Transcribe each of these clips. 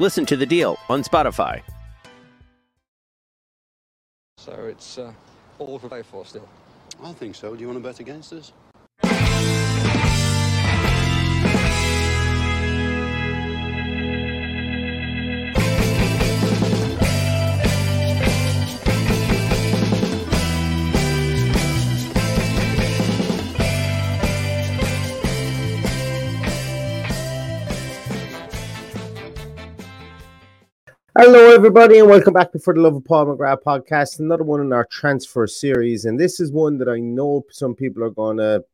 Listen to The Deal on Spotify. So it's uh, all to play for still. I think so. Do you want to bet against us? Hello, everybody, and welcome back to For the Love of Paul McGrath podcast. Another one in our transfer series, and this is one that I know some people are going to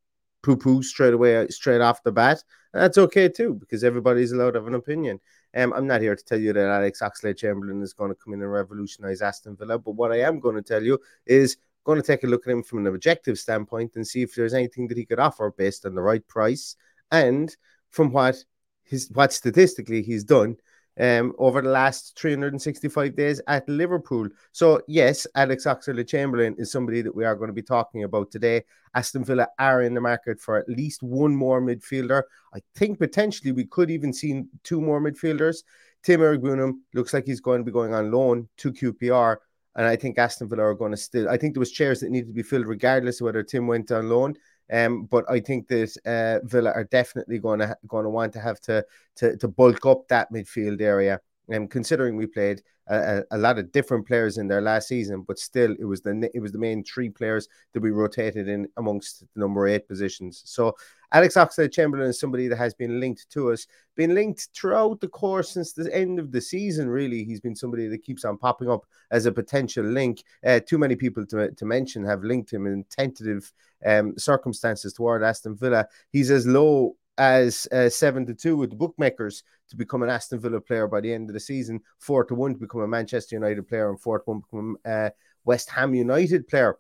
poo-poo straight away, straight off the bat. And that's okay too, because everybody's allowed to have an opinion. Um, I'm not here to tell you that Alex Oxlade-Chamberlain is going to come in and revolutionise Aston Villa, but what I am going to tell you is going to take a look at him from an objective standpoint and see if there's anything that he could offer based on the right price and from what his what statistically he's done um, over the last 365 days at Liverpool. So, yes, Alex Oxlade Chamberlain is somebody that we are going to be talking about today. Aston Villa are in the market for at least one more midfielder. I think potentially we could even see two more midfielders. Tim Iroegbunam looks like he's going to be going on loan to QPR. And I think Aston Villa are going to still, I think there was chairs that needed to be filled regardless of whether Tim went on loan. Um, but I think that uh, Villa are definitely going to going to want to have to, to to bulk up that midfield area. And considering we played a, a, lot of different players in their last season, but still it was the it was the main three players that we rotated in amongst the number eight positions. So Alex Oxlade Chamberlain is somebody that has been linked to us, been linked throughout the course since the end of the season. Really, he's been somebody that keeps on popping up as a potential link. Uh, too many people to, to mention have linked him in tentative um, circumstances toward Aston Villa. He's as low as uh, seven to two with the bookmakers to become an Aston Villa player by the end of the season, four to one to become a Manchester United player, and four to one to become a uh, West Ham United player.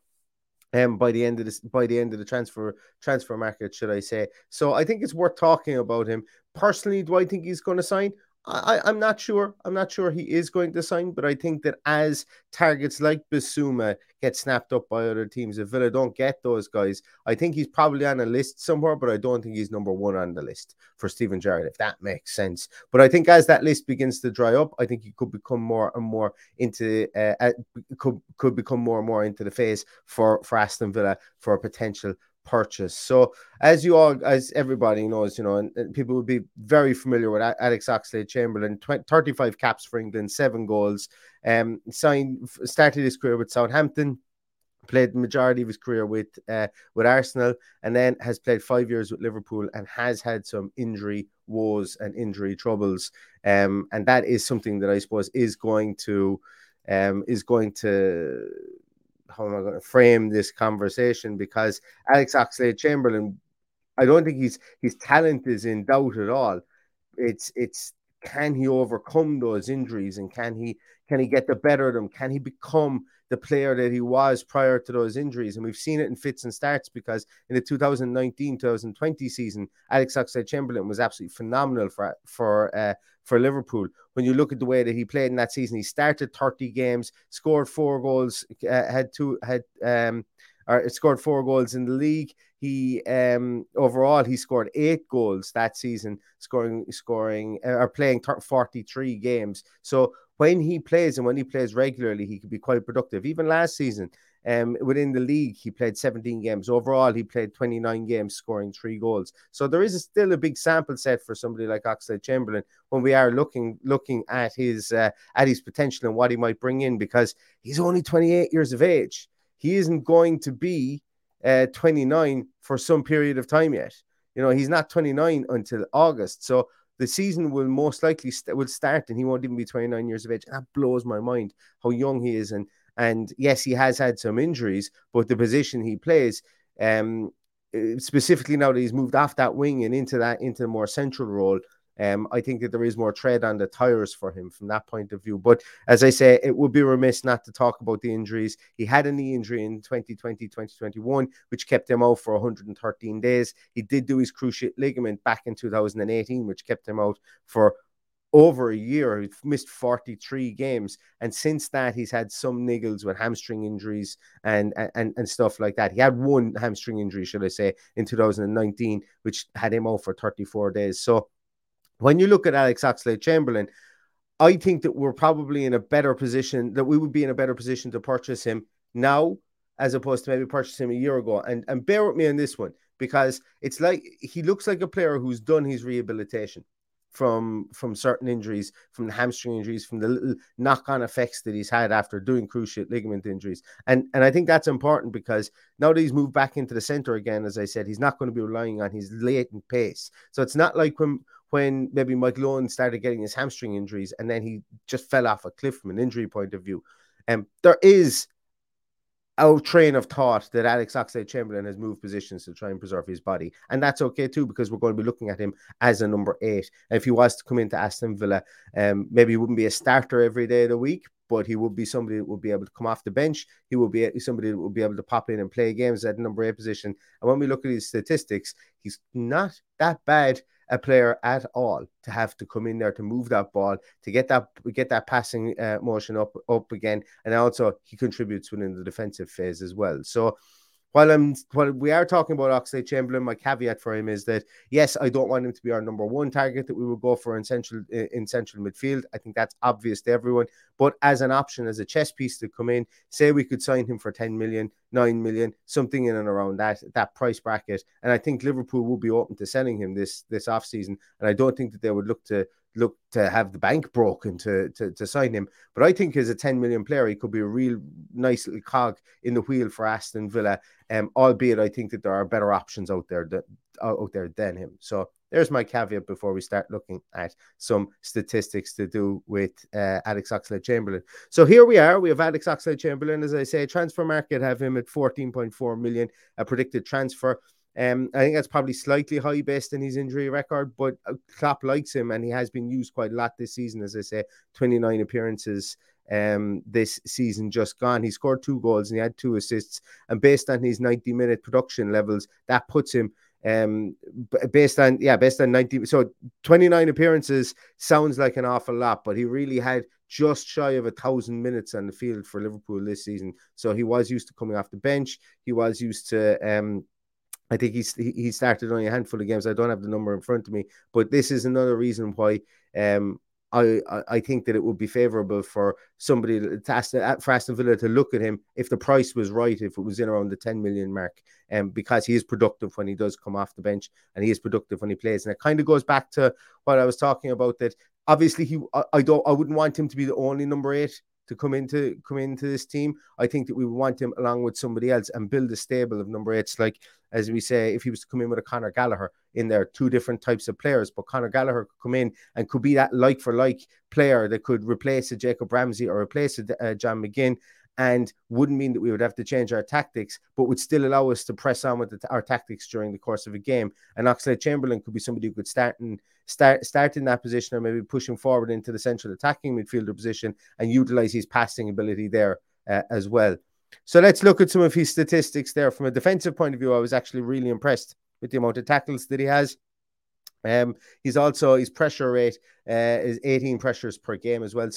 Um, by the end of this, by the end of the transfer transfer market, should I say? So I think it's worth talking about him. Personally, do I think he's going to sign? I, I'm not sure. I'm not sure he is going to sign, but I think that as targets like Bissouma get snapped up by other teams, if Villa don't get those guys, I think he's probably on a list somewhere, but I don't think he's number one on the list for Steven Gerrard, if that makes sense. But I think as that list begins to dry up, I think he could become more and more into uh, uh, could could become more and more into the phase for for Aston Villa for a potential purchase. So, as you all, as everybody knows, you know, and, and people would be very familiar with Alex Oxlade Chamberlain, 20, 35 caps for England, seven goals. Um, signed, started his career with Southampton, played the majority of his career with uh, with Arsenal, and then has played five years with Liverpool and has had some injury woes and injury troubles. Um, and that is something that I suppose is going to um, is going to how am I going to frame this conversation? Because Alex Oxlade Chamberlain, I don't think his his talent is in doubt at all. It's it's can he overcome those injuries and can he can he get the better of them? Can he become the player that he was prior to those injuries? And we've seen it in fits and starts because in the 2019-2020 season, Alex Oxlade-Chamberlain was absolutely phenomenal for for uh, for Liverpool. When you look at the way that he played in that season, he started 30 games, scored four goals, uh, had two had um or scored four goals in the league. He um overall he scored eight goals that season, scoring scoring uh, or playing 43 games. So when he plays and when he plays regularly, he could be quite productive. Even last season, um, within the league, he played 17 games. Overall, he played 29 games, scoring three goals. So there is a, still a big sample set for somebody like Oxlade-Chamberlain when we are looking looking at his uh, at his potential and what he might bring in because he's only 28 years of age. He isn't going to be uh, 29 for some period of time yet. You know, he's not 29 until August. So the season will most likely st- will start and he won't even be 29 years of age. That blows my mind how young he is. And and yes, he has had some injuries, but the position he plays, um, uh, specifically now that he's moved off that wing and into that into a more central role, um, I think that there is more tread on the tires for him from that point of view. But as I say, it would be remiss not to talk about the injuries. He had a knee injury in 2020, 2021, which kept him out for 113 days. He did do his cruciate ligament back in 2018, which kept him out for over a year. He missed 43 games. And since that, he's had some niggles with hamstring injuries and, and, and stuff like that. He had one hamstring injury, should I say, in 2019, which had him out for 34 days. So when you look at Alex Oxlade-Chamberlain, I think that we're probably in a better position, that we would be in a better position to purchase him now as opposed to maybe purchase him a year ago. And and bear with me on this one because it's like he looks like a player who's done his rehabilitation from from certain injuries, from the hamstring injuries, from the little knock-on effects that he's had after doing cruciate ligament injuries. And and I think that's important because now that he's moved back into the center again, as I said, he's not going to be relying on his latent pace. So it's not like when when maybe Mike Owen started getting his hamstring injuries and then he just fell off a cliff from an injury point of view. And um, there is a train of thought that Alex Oxlade-Chamberlain has moved positions to try and preserve his body. And that's okay too, because we're going to be looking at him as a number eight. And if he was to come into Aston Villa, um, maybe he wouldn't be a starter every day of the week, but he would be somebody that would be able to come off the bench. He will be somebody that would be able to pop in and play games at number eight position. And when we look at his statistics, he's not that bad a player at all to have to come in there to move that ball to get that get that passing uh, motion up up again, and also he contributes within the defensive phase as well. So while I'm while we are talking about Oxlade Chamberlain, my caveat for him is that yes, I don't want him to be our number one target that we would go for in central in central midfield. I think that's obvious to everyone. But as an option, as a chess piece to come in, say we could sign him for 10 million, 9 million, something in and around that that price bracket. And I think Liverpool will be open to selling him this this off season. And I don't think that they would look to look to have the bank broken to, to, to sign him. But I think as a 10 million player, he could be a real nice little cog in the wheel for Aston Villa. Um, albeit I think that there are better options out there that out there than him. So there's my caveat before we start looking at some statistics to do with uh, Alex Oxlade-Chamberlain. So here we are. We have Alex Oxlade-Chamberlain, as I say, transfer market have him at 14.4 million, a predicted transfer. Um, I think that's probably slightly high based on his injury record, but uh, Klopp likes him and he has been used quite a lot this season. As I say, 29 appearances um, this season just gone. He scored two goals and he had two assists. And based on his 90 minute production levels, that puts him um based on yeah based on 90 so 29 appearances sounds like an awful lot but he really had just shy of a thousand minutes on the field for liverpool this season so he was used to coming off the bench he was used to um I think he's he started only a handful of games. I don't have the number in front of me, but this is another reason why um, I, I think that it would be favourable for somebody to ask, for Aston Villa to look at him if the price was right, if it was in around the 10 million mark, um, because he is productive when he does come off the bench and he is productive when he plays. And it kind of goes back to what I was talking about that obviously he I don't I wouldn't want him to be the only number eight to come into come into this team. I think that we want him along with somebody else and build a stable of number eights. Like as we say, if he was to come in with a Conor Gallagher in there, two different types of players, but Conor Gallagher could come in and could be that like for like player that could replace a Jacob Ramsey or replace a, a John McGinn and wouldn't mean that we would have to change our tactics, but would still allow us to press on with the, our tactics during the course of a game. And Oxlade Chamberlain could be somebody who could start and start start in that position, or maybe pushing forward into the central attacking midfielder position and utilize his passing ability there uh, as well. So let's look at some of his statistics there. From a defensive point of view, I was actually really impressed with the amount of tackles that he has. Um, he's also his pressure rate uh, is 18 pressures per game as well.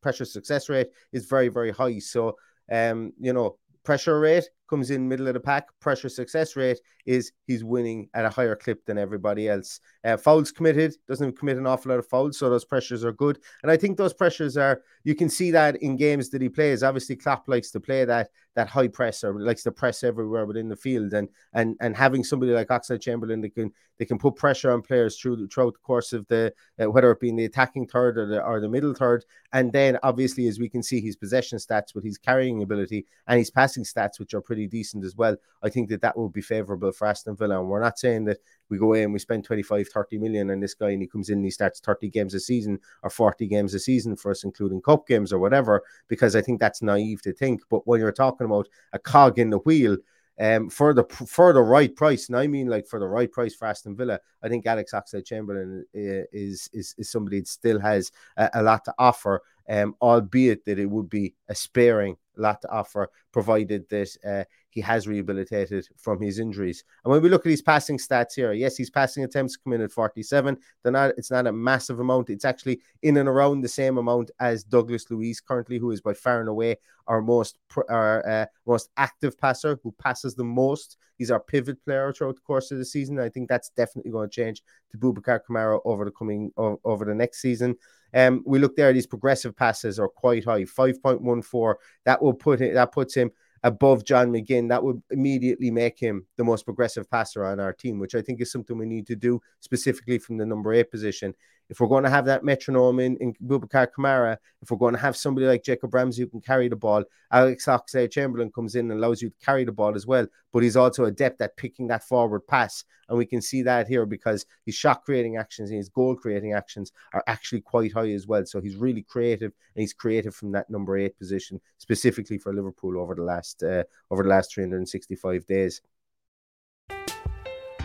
Pressure success rate is very very high. So um, you know pressure rate comes in middle of the pack. Pressure success rate is he's winning at a higher clip than everybody else. Uh, fouls committed doesn't commit an awful lot of fouls, so those pressures are good. And I think those pressures are you can see that in games that he plays. Obviously, Klopp likes to play that that high press or likes to press everywhere within the field, and and and having somebody like Oxlade Chamberlain that can they can put pressure on players through throughout the course of the uh, whether it be in the attacking third or the or the middle third, and then obviously as we can see his possession stats with his carrying ability and his passing stats, which are pretty decent as well. I think that that will be favourable for Aston Villa. And we're not saying that we go away and we spend 25, 30 million on this guy and he comes in and he starts 30 games a season or 40 games a season for us, including cup games or whatever, because I think that's naive to think. But when you're talking about a cog in the wheel, um, for the for the right price, and I mean like for the right price for Aston Villa, I think Alex Oxlade Chamberlain uh, is, is is somebody that still has a, a lot to offer, um, albeit that it would be a sparing lot to offer, provided that uh, he has rehabilitated from his injuries. And when we look at his passing stats here, yes, his passing attempts come in at 47. They're not, it's not a massive amount. It's actually in and around the same amount as Douglas Luiz currently, who is by far and away our most our uh, most active passer, who passes the most. He's our pivot player throughout the course of the season. I think that's definitely going to change to Boubacar Kamara over the coming over the next season. Um, we look there; these progressive passes are quite high, five point one four. That will put it. That puts him above John McGinn, that would immediately make him the most progressive passer on our team, which I think is something we need to do specifically from the number eight position if we're going to have that metronome in, in Boubacar Kamara, if we're going to have somebody like Jacob Ramsey who can carry the ball, Alex Oxlade Chamberlain comes in and allows you to carry the ball as well. But he's also adept at picking that forward pass. And we can see that here because his shot creating actions and his goal creating actions are actually quite high as well. So he's really creative and he's creative from that number eight position, specifically for Liverpool over the last uh, over the last 365 days.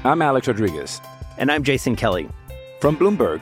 I'm Alex Rodriguez. And I'm Jason Kelly. From Bloomberg.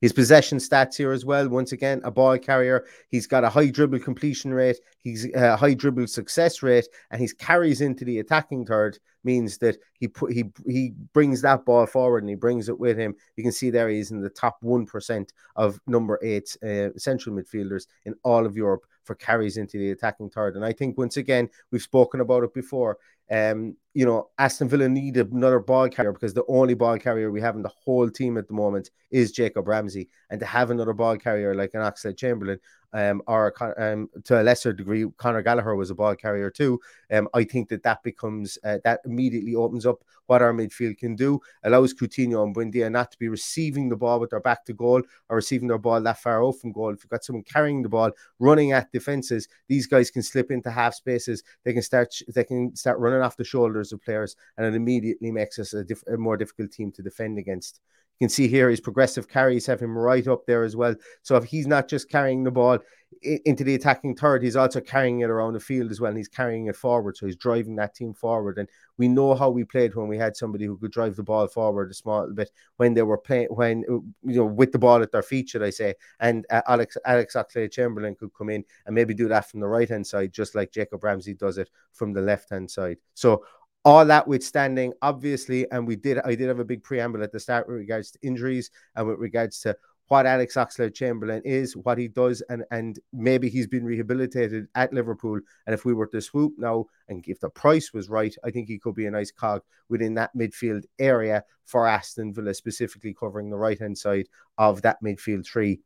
His possession stats here as well. Once again, a ball carrier. He's got a high dribble completion rate. He's a high dribble success rate, and his carries into the attacking third means that he put he he brings that ball forward and he brings it with him. You can see there he's in the top one percent of number eight uh, central midfielders in all of Europe for carries into the attacking third. And I think once again we've spoken about it before. Um, you know, Aston Villa need another ball carrier because the only ball carrier we have in the whole team at the moment is Jacob Ramsey. And to have another ball carrier like an Oxlade Chamberlain, um, or um, to a lesser degree, Conor Gallagher was a ball carrier too. Um, I think that that becomes uh, that immediately opens up what our midfield can do, allows Coutinho and Buendia not to be receiving the ball with their back to goal or receiving their ball that far out from goal. If you've got someone carrying the ball, running at defenses, these guys can slip into half spaces. They can start they can start running off the shoulders of players, and it immediately makes us a, diff- a more difficult team to defend against. You can see here his progressive carries have him right up there as well. So if he's not just carrying the ball, into the attacking third, he's also carrying it around the field as well, and he's carrying it forward. So he's driving that team forward. And we know how we played when we had somebody who could drive the ball forward a small bit when they were playing, when you know, with the ball at their feet, should I say? And uh, Alex Alex Oxlade Chamberlain could come in and maybe do that from the right hand side, just like Jacob Ramsey does it from the left hand side. So all that withstanding, obviously, and we did I did have a big preamble at the start with regards to injuries and with regards to what Alex Oxlade Chamberlain is, what he does, and and maybe he's been rehabilitated at Liverpool. And if we were to swoop now, and if the price was right, I think he could be a nice cog within that midfield area for Aston Villa, specifically covering the right hand side of that midfield three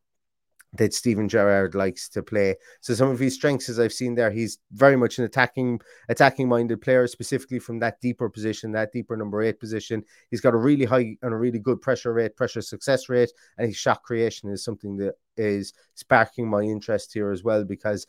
that Steven Gerrard likes to play. So some of his strengths, as I've seen there, he's very much an attacking, attacking minded player, specifically from that deeper position, that deeper number eight position. He's got a really high and a really good pressure rate, pressure success rate, and his shot creation is something that is sparking my interest here as well because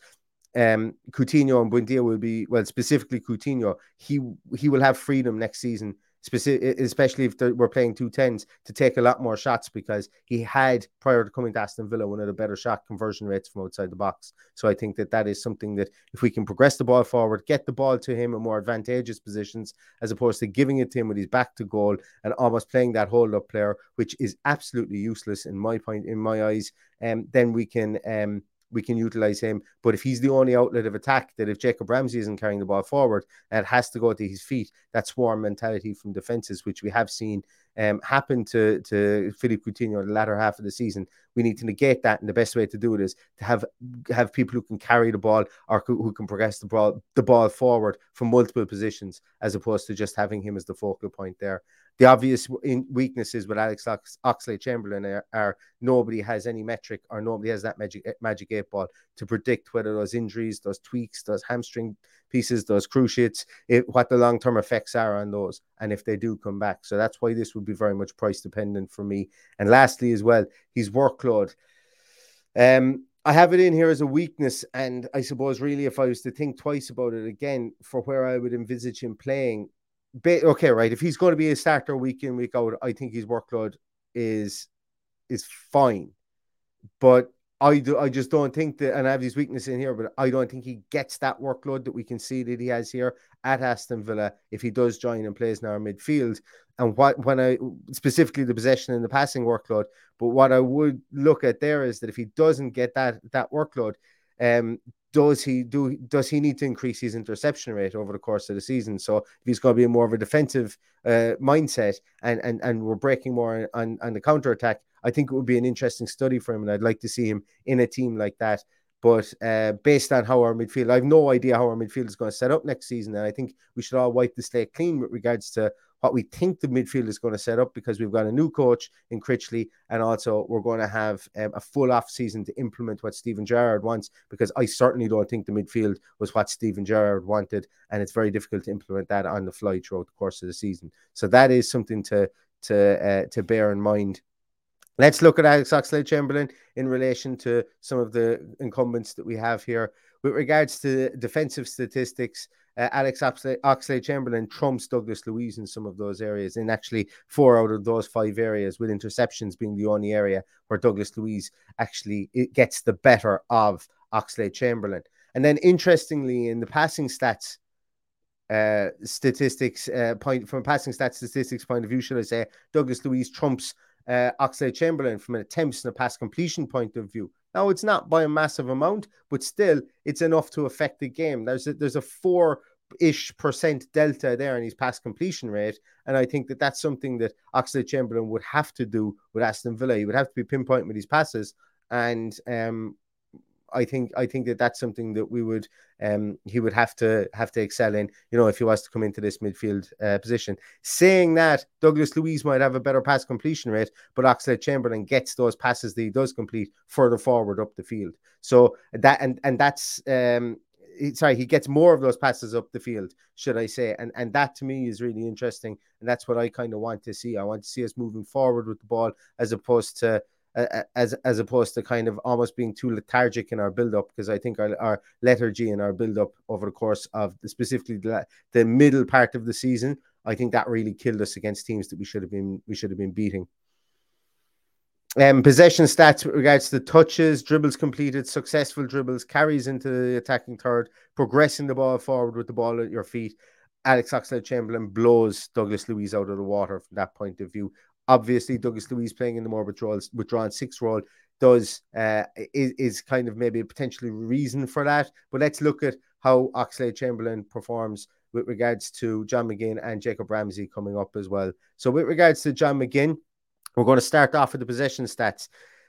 um Coutinho and Buendia will be well specifically Coutinho he he will have freedom next season specific, especially if we're playing two tens, to take a lot more shots because he had prior to coming to Aston Villa one of the better shot conversion rates from outside the box. So I think that that is something that if we can progress the ball forward, get the ball to him in more advantageous positions as opposed to giving it to him with his back to goal and almost playing that hold up player, which is absolutely useless in my point in my eyes. And um, then we can um we can utilize him. But if he's the only outlet of attack, that if Jacob Ramsey isn't carrying the ball forward, it has to go to his feet. That swarm mentality from defenses, which we have seen um, happen to to Philippe Coutinho in the latter half of the season. We need to negate that, and the best way to do it is to have have people who can carry the ball or who, who can progress the ball the ball forward from multiple positions, as opposed to just having him as the focal point there. The obvious weaknesses with Alex Ox- Oxlade Chamberlain are, are, nobody has any metric or nobody has that magic magic eight ball to predict whether those injuries, those tweaks, those hamstring pieces, those cruciates, it, what the long term effects are on those, and if they do come back. So that's why this would be very much price dependent for me. And lastly, as well, his workload. Um, I have it in here as a weakness, and I suppose really, if I was to think twice about it again, for where I would envisage him playing, okay, right. If he's going to be a starter week in week out, I think his workload is is fine. But I do, I just don't think that, and I have these weaknesses in here, but I don't think he gets that workload that we can see that he has here at Aston Villa if he does join and plays in our midfield. And what when I specifically the possession and the passing workload, but what I would look at there is that if he doesn't get that that workload, um, does he do does he need to increase his interception rate over the course of the season? So if he's going to be more of a defensive uh, mindset and and and we're breaking more on on the counter attack, I think it would be an interesting study for him, and I'd like to see him in a team like that. But uh, based on how our midfield, I have no idea how our midfield is going to set up next season, and I think we should all wipe the slate clean with regards to what we think the midfield is going to set up because we've got a new coach in Critchley, and also we're going to have um, a full off season to implement what Steven Gerrard wants. Because I certainly don't think the midfield was what Steven Gerrard wanted, and it's very difficult to implement that on the fly throughout the course of the season. So that is something to to uh, to bear in mind. Let's look at Alex Oxlade Chamberlain in relation to some of the incumbents that we have here. With regards to defensive statistics, uh, Alex Oxlade, Chamberlain trumps Douglas Luiz in some of those areas, and actually four out of those five areas, with interceptions being the only area where Douglas Luiz actually gets the better of Oxlade Chamberlain. And then, interestingly, in the passing stats uh, statistics uh, point from a passing stats statistics point of view, should I say, Douglas Luiz trumps uh, Oxlade Chamberlain from an attempts and a pass completion point of view. Now it's not by a massive amount, but still it's enough to affect the game. There's a, there's a four ish percent delta there in his pass completion rate, and I think that that's something that Oxlade Chamberlain would have to do with Aston Villa. He would have to be pinpointing with his passes, and um, I think I think that that's something that we would um he would have to have to excel in. You know, if he was to come into this midfield uh, position. Saying that, Douglas Luiz might have a better pass completion rate, but Oxlade Chamberlain gets those passes that he does complete further forward up the field. So that and and that's um sorry, he gets more of those passes up the field, should I say? And and that to me is really interesting, and that's what I kind of want to see. I want to see us moving forward with the ball as opposed to as as opposed to kind of almost being too lethargic in our build up because I think our, our lethargy in our build up over the course of the, specifically the, the middle part of the season I think that really killed us against teams that we should have been we should have been beating. Um, possession stats with regards to touches, dribbles completed, successful dribbles, carries into the attacking third, progressing the ball forward with the ball at your feet. Alex Oxlade Chamberlain blows Douglas Luiz out of the water from that point of view. Obviously, Douglas Luiz playing in the more withdrawal, withdrawn six role does uh, is, is kind of maybe a potentially reason for that. But let's look at how Oxlade Chamberlain performs with regards to John McGinn and Jacob Ramsey coming up as well. So, with regards to John McGinn, we're going to start off with the possession stats.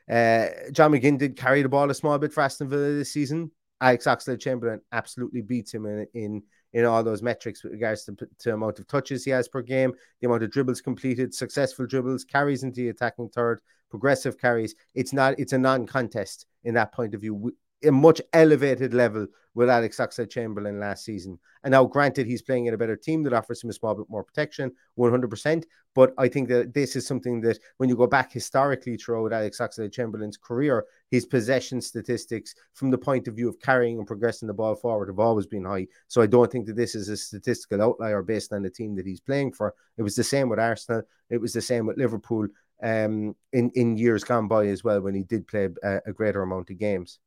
Uh, John McGinn did carry the ball a small bit for Aston Villa this season. Alex Oxlade Chamberlain absolutely beats him in, in in all those metrics with regards to, to amount of touches he has per game, the amount of dribbles completed, successful dribbles, carries into the attacking third, progressive carries. It's not it's a non-contest in that point of view a much elevated level with Alex Oxlade Chamberlain last season. And now, granted, he's playing in a better team that offers him a small bit more protection, 100%. But I think that this is something that when you go back historically throughout Alex Oxlade Chamberlain's career, his possession statistics from the point of view of carrying and progressing the ball forward have always been high. So I don't think that this is a statistical outlier based on the team that he's playing for. It was the same with Arsenal, it was the same with Liverpool um, in, in years gone by as well when he did play a, a greater amount of games.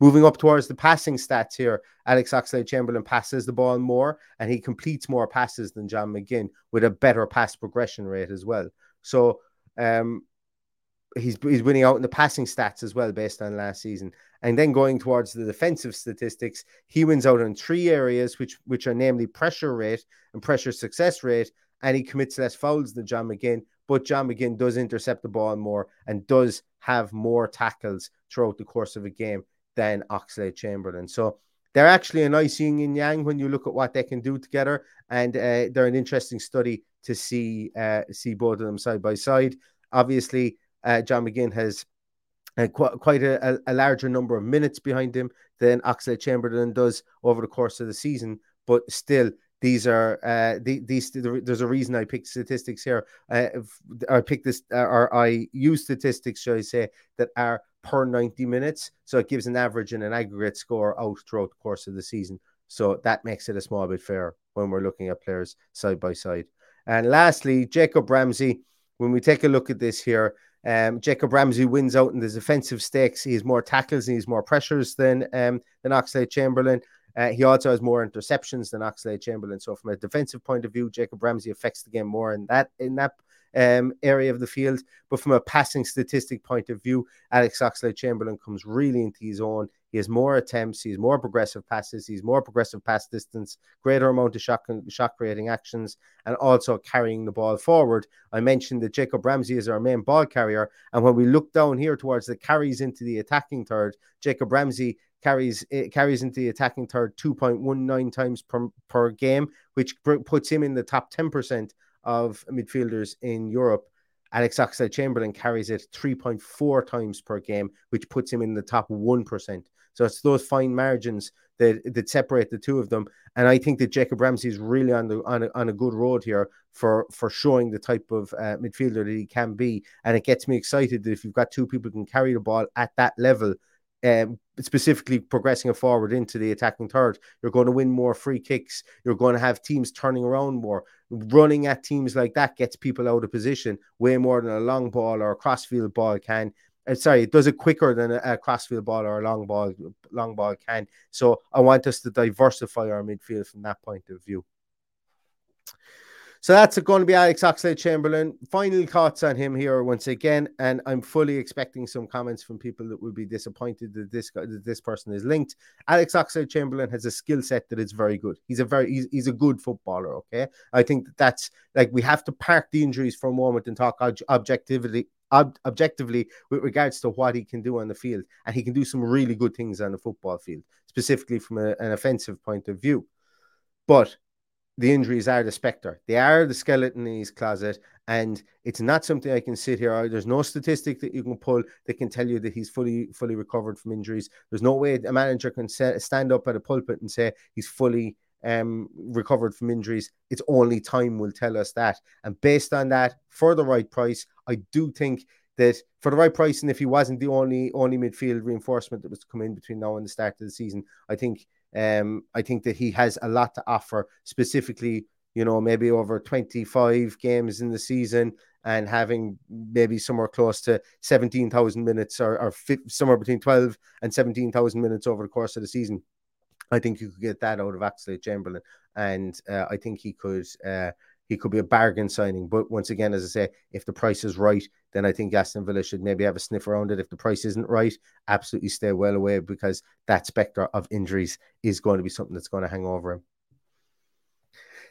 Moving up towards the passing stats here, Alex Oxlade Chamberlain passes the ball more and he completes more passes than John McGinn with a better pass progression rate as well. So um, he's he's winning out in the passing stats as well based on last season. And then going towards the defensive statistics, he wins out in three areas, which which are namely pressure rate and pressure success rate, and he commits less fouls than John McGinn. But John McGinn does intercept the ball more and does have more tackles throughout the course of a game than Oxlade Chamberlain. So they're actually a nice yin and yang when you look at what they can do together, and uh, they're an interesting study to see uh, see both of them side by side. Obviously, uh, John McGinn has uh, qu- quite a, a, larger number of minutes behind him than Oxlade Chamberlain does over the course of the season, but still. These are uh, the, these. There's a reason I picked statistics here. Uh, I picked this, or I use statistics, shall I say, that are per 90 minutes. So it gives an average and an aggregate score out throughout the course of the season. So that makes it a small bit fair when we're looking at players side by side. And lastly, Jacob Ramsey. When we take a look at this here, um, Jacob Ramsey wins out in the defensive stakes. He has more tackles and he's more pressures than um, than Oxlade Chamberlain. Uh, he also has more interceptions than Oxlade Chamberlain. So from a defensive point of view, Jacob Ramsey affects the game more in that in that um, area of the field. But from a passing statistic point of view, Alex Oxlade Chamberlain comes really into his own. He has more attempts, he has more progressive passes, he's more progressive pass distance, greater amount of shot, shot creating actions, and also carrying the ball forward. I mentioned that Jacob Ramsey is our main ball carrier. And when we look down here towards the carries into the attacking third, Jacob Ramsey carries eh, carries into the attacking third 2.19 times per, per game, which puts him in the top 10% of midfielders in Europe. Alex Oxlade Chamberlain carries it 3.4 times per game, which puts him in the top 1%. So it's those fine margins that, that separate the two of them. And I think that Jacob Ramsey is really on the on a, on a good road here for for showing the type of uh, midfielder that he can be. And it gets me excited that if you've got two people who can carry the ball at that level, um, specifically progressing forward into the attacking third. You're going to win more free kicks. You're going to have teams turning around more. Running at teams like that gets people out of position way more than a long ball or a crossfield ball can. Uh, sorry, it does it quicker than a, a crossfield ball or a long ball. Long ball can. So I want us to diversify our midfield from that point of view. So that's going to be Alex Oxlade Chamberlain. Final thoughts on him here once again, and I'm fully expecting some comments from people that will be disappointed that this that this person is linked. Alex Oxlade Chamberlain has a skill set that is very good. He's a very he's, he's a good footballer. Okay, I think that that's like we have to park the injuries for a moment and talk ob- objectively ob- objectively with regards to what he can do on the field, and he can do some really good things on the football field, specifically from a, an offensive point of view. But the injuries are the spectre. They are the skeleton in his closet, and it's not something I can sit here. There's no statistic that you can pull that can tell you that he's fully fully recovered from injuries. There's no way a manager can stand up at a pulpit and say he's fully um, recovered from injuries. It's only time will tell us that. And based on that, for the right price, I do think that for the right price, and if he wasn't the only only midfield reinforcement that was to come in between now and the start of the season, I think um, I think that he has a lot to offer, specifically, you know, maybe over 25 games in the season, and having maybe somewhere close to 17,000 minutes or, or somewhere between 12 and 17,000 minutes over the course of the season. I think you could get that out of Oxlade Chamberlain, and uh, I think he could uh, he could be a bargain signing. But once again, as I say, if the price is right, then I think Aston Villa should maybe have a sniff around it. If the price isn't right, absolutely stay well away because that spectre of injuries is going to be something that's going to hang over him.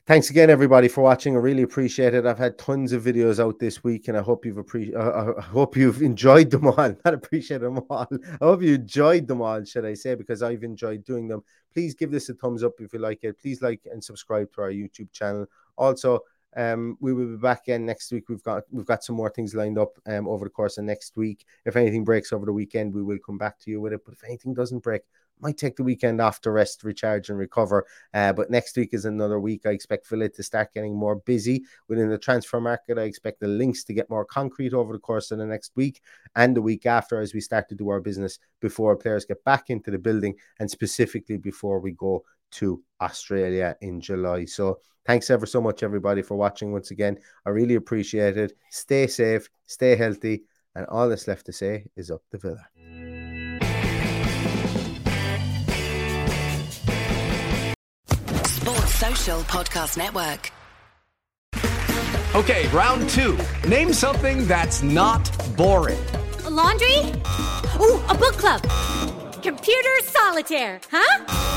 Thanks again, everybody, for watching. I really appreciate it. I've had tons of videos out this week, and I hope you've appreciated. Uh, I hope you've enjoyed them all. Not appreciate them all. I hope you enjoyed them all, should I say? Because I've enjoyed doing them. Please give this a thumbs up if you like it. Please like and subscribe to our YouTube channel. Also, um, we will be back again next week. We've got we've got some more things lined up um, over the course of next week. If anything breaks over the weekend, we will come back to you with it. But if anything doesn't break, might take the weekend off to rest, recharge, and recover. Uh, but next week is another week. I expect Philip to start getting more busy within the transfer market. I expect the links to get more concrete over the course of the next week and the week after as we start to do our business before players get back into the building and specifically before we go to Australia in July. So thanks ever so much, everybody, for watching once again. I really appreciate it. Stay safe, stay healthy, and all that's left to say is up the villa. Sports Social Podcast Network. Okay, round two. Name something that's not boring. A laundry? Ooh, a book club. Computer solitaire, huh?